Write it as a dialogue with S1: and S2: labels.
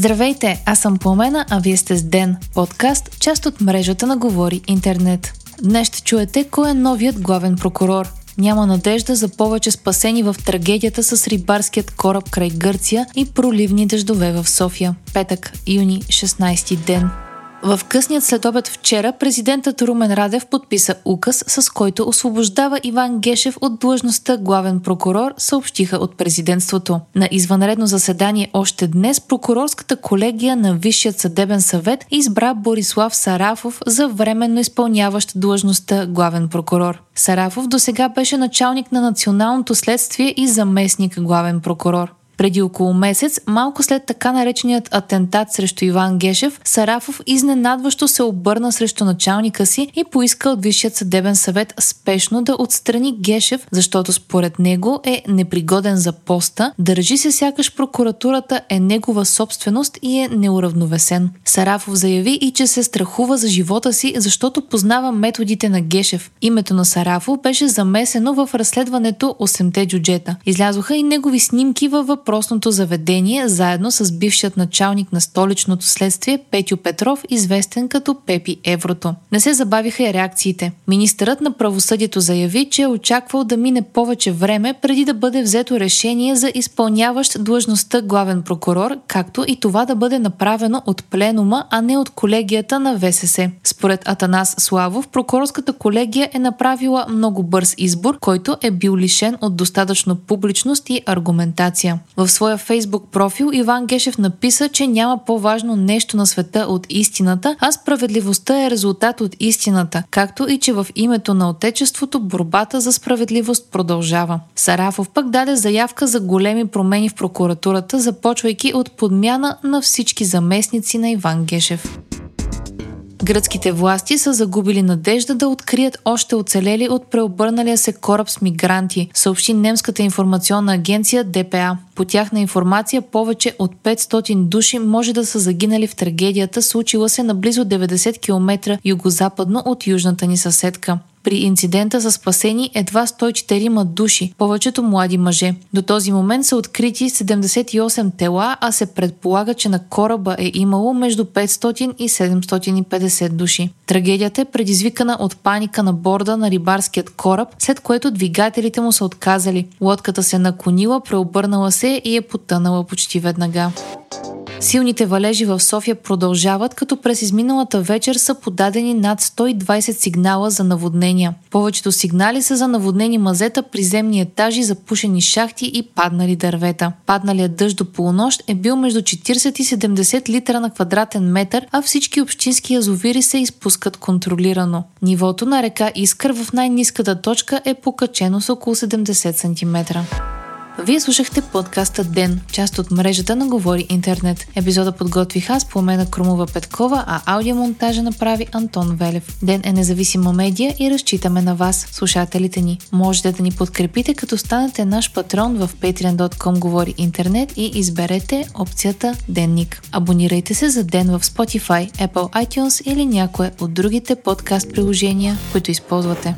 S1: Здравейте, аз съм Пламена, а вие сте с Ден, подкаст, част от мрежата на Говори Интернет. Днес ще чуете кой е новият главен прокурор. Няма надежда за повече спасени в трагедията с рибарският кораб край Гърция и проливни дъждове в София. Петък, юни, 16 ден. В късният следобед вчера президентът Румен Радев подписа указ, с който освобождава Иван Гешев от длъжността главен прокурор, съобщиха от президентството. На извънредно заседание още днес прокурорската колегия на Висшият съдебен съвет избра Борислав Сарафов за временно изпълняващ длъжността главен прокурор. Сарафов до сега беше началник на националното следствие и заместник главен прокурор. Преди около месец, малко след така нареченият атентат срещу Иван Гешев, Сарафов изненадващо се обърна срещу началника си и поиска от Висшият съдебен съвет спешно да отстрани Гешев, защото според него е непригоден за поста, държи се сякаш прокуратурата е негова собственост и е неуравновесен. Сарафов заяви и че се страхува за живота си, защото познава методите на Гешев. Името на Сарафов беше замесено в разследването 8-те джуджета. Излязоха и негови снимки във въпрос въпросното заведение заедно с бившият началник на столичното следствие Петю Петров, известен като Пепи Еврото. Не се забавиха и реакциите. Министърът на правосъдието заяви, че е очаквал да мине повече време преди да бъде взето решение за изпълняващ длъжността главен прокурор, както и това да бъде направено от пленума, а не от колегията на ВСС. Според Атанас Славов, прокурорската колегия е направила много бърз избор, който е бил лишен от достатъчно публичност и аргументация. В своя фейсбук профил Иван Гешев написа, че няма по-важно нещо на света от истината, а справедливостта е резултат от истината, както и че в името на Отечеството борбата за справедливост продължава. Сарафов пък даде заявка за големи промени в прокуратурата, започвайки от подмяна на всички заместници на Иван Гешев. Гръцките власти са загубили надежда да открият още оцелели от преобърналия се кораб с мигранти, съобщи немската информационна агенция ДПА. По тяхна информация повече от 500 души може да са загинали в трагедията, случила се на близо 90 км югозападно от южната ни съседка. При инцидента са спасени едва 104 души, повечето млади мъже. До този момент са открити 78 тела, а се предполага, че на кораба е имало между 500 и 750 души. Трагедията е предизвикана от паника на борда на рибарският кораб, след което двигателите му са отказали. Лодката се наклонила, преобърнала се и е потънала почти веднага. Силните валежи в София продължават, като през изминалата вечер са подадени над 120 сигнала за наводнения. Повечето сигнали са за наводнени мазета, приземни етажи, запушени шахти и паднали дървета. Падналият дъжд до полунощ е бил между 40 и 70 литра на квадратен метър, а всички общински язовири се изпускат контролирано. Нивото на река Искър в най-низката точка е покачено с около 70 см. Вие слушахте подкаста Ден, част от мрежата на Говори Интернет. Епизода подготвих аз, Пламена Крумова Петкова, а аудиомонтажа направи Антон Велев. Ден е независима медия и разчитаме на вас, слушателите ни. Можете да ни подкрепите, като станете наш патрон в patreon.com Говори Интернет и изберете опцията Денник. Абонирайте се за Ден в Spotify, Apple iTunes или някое от другите подкаст приложения, които използвате.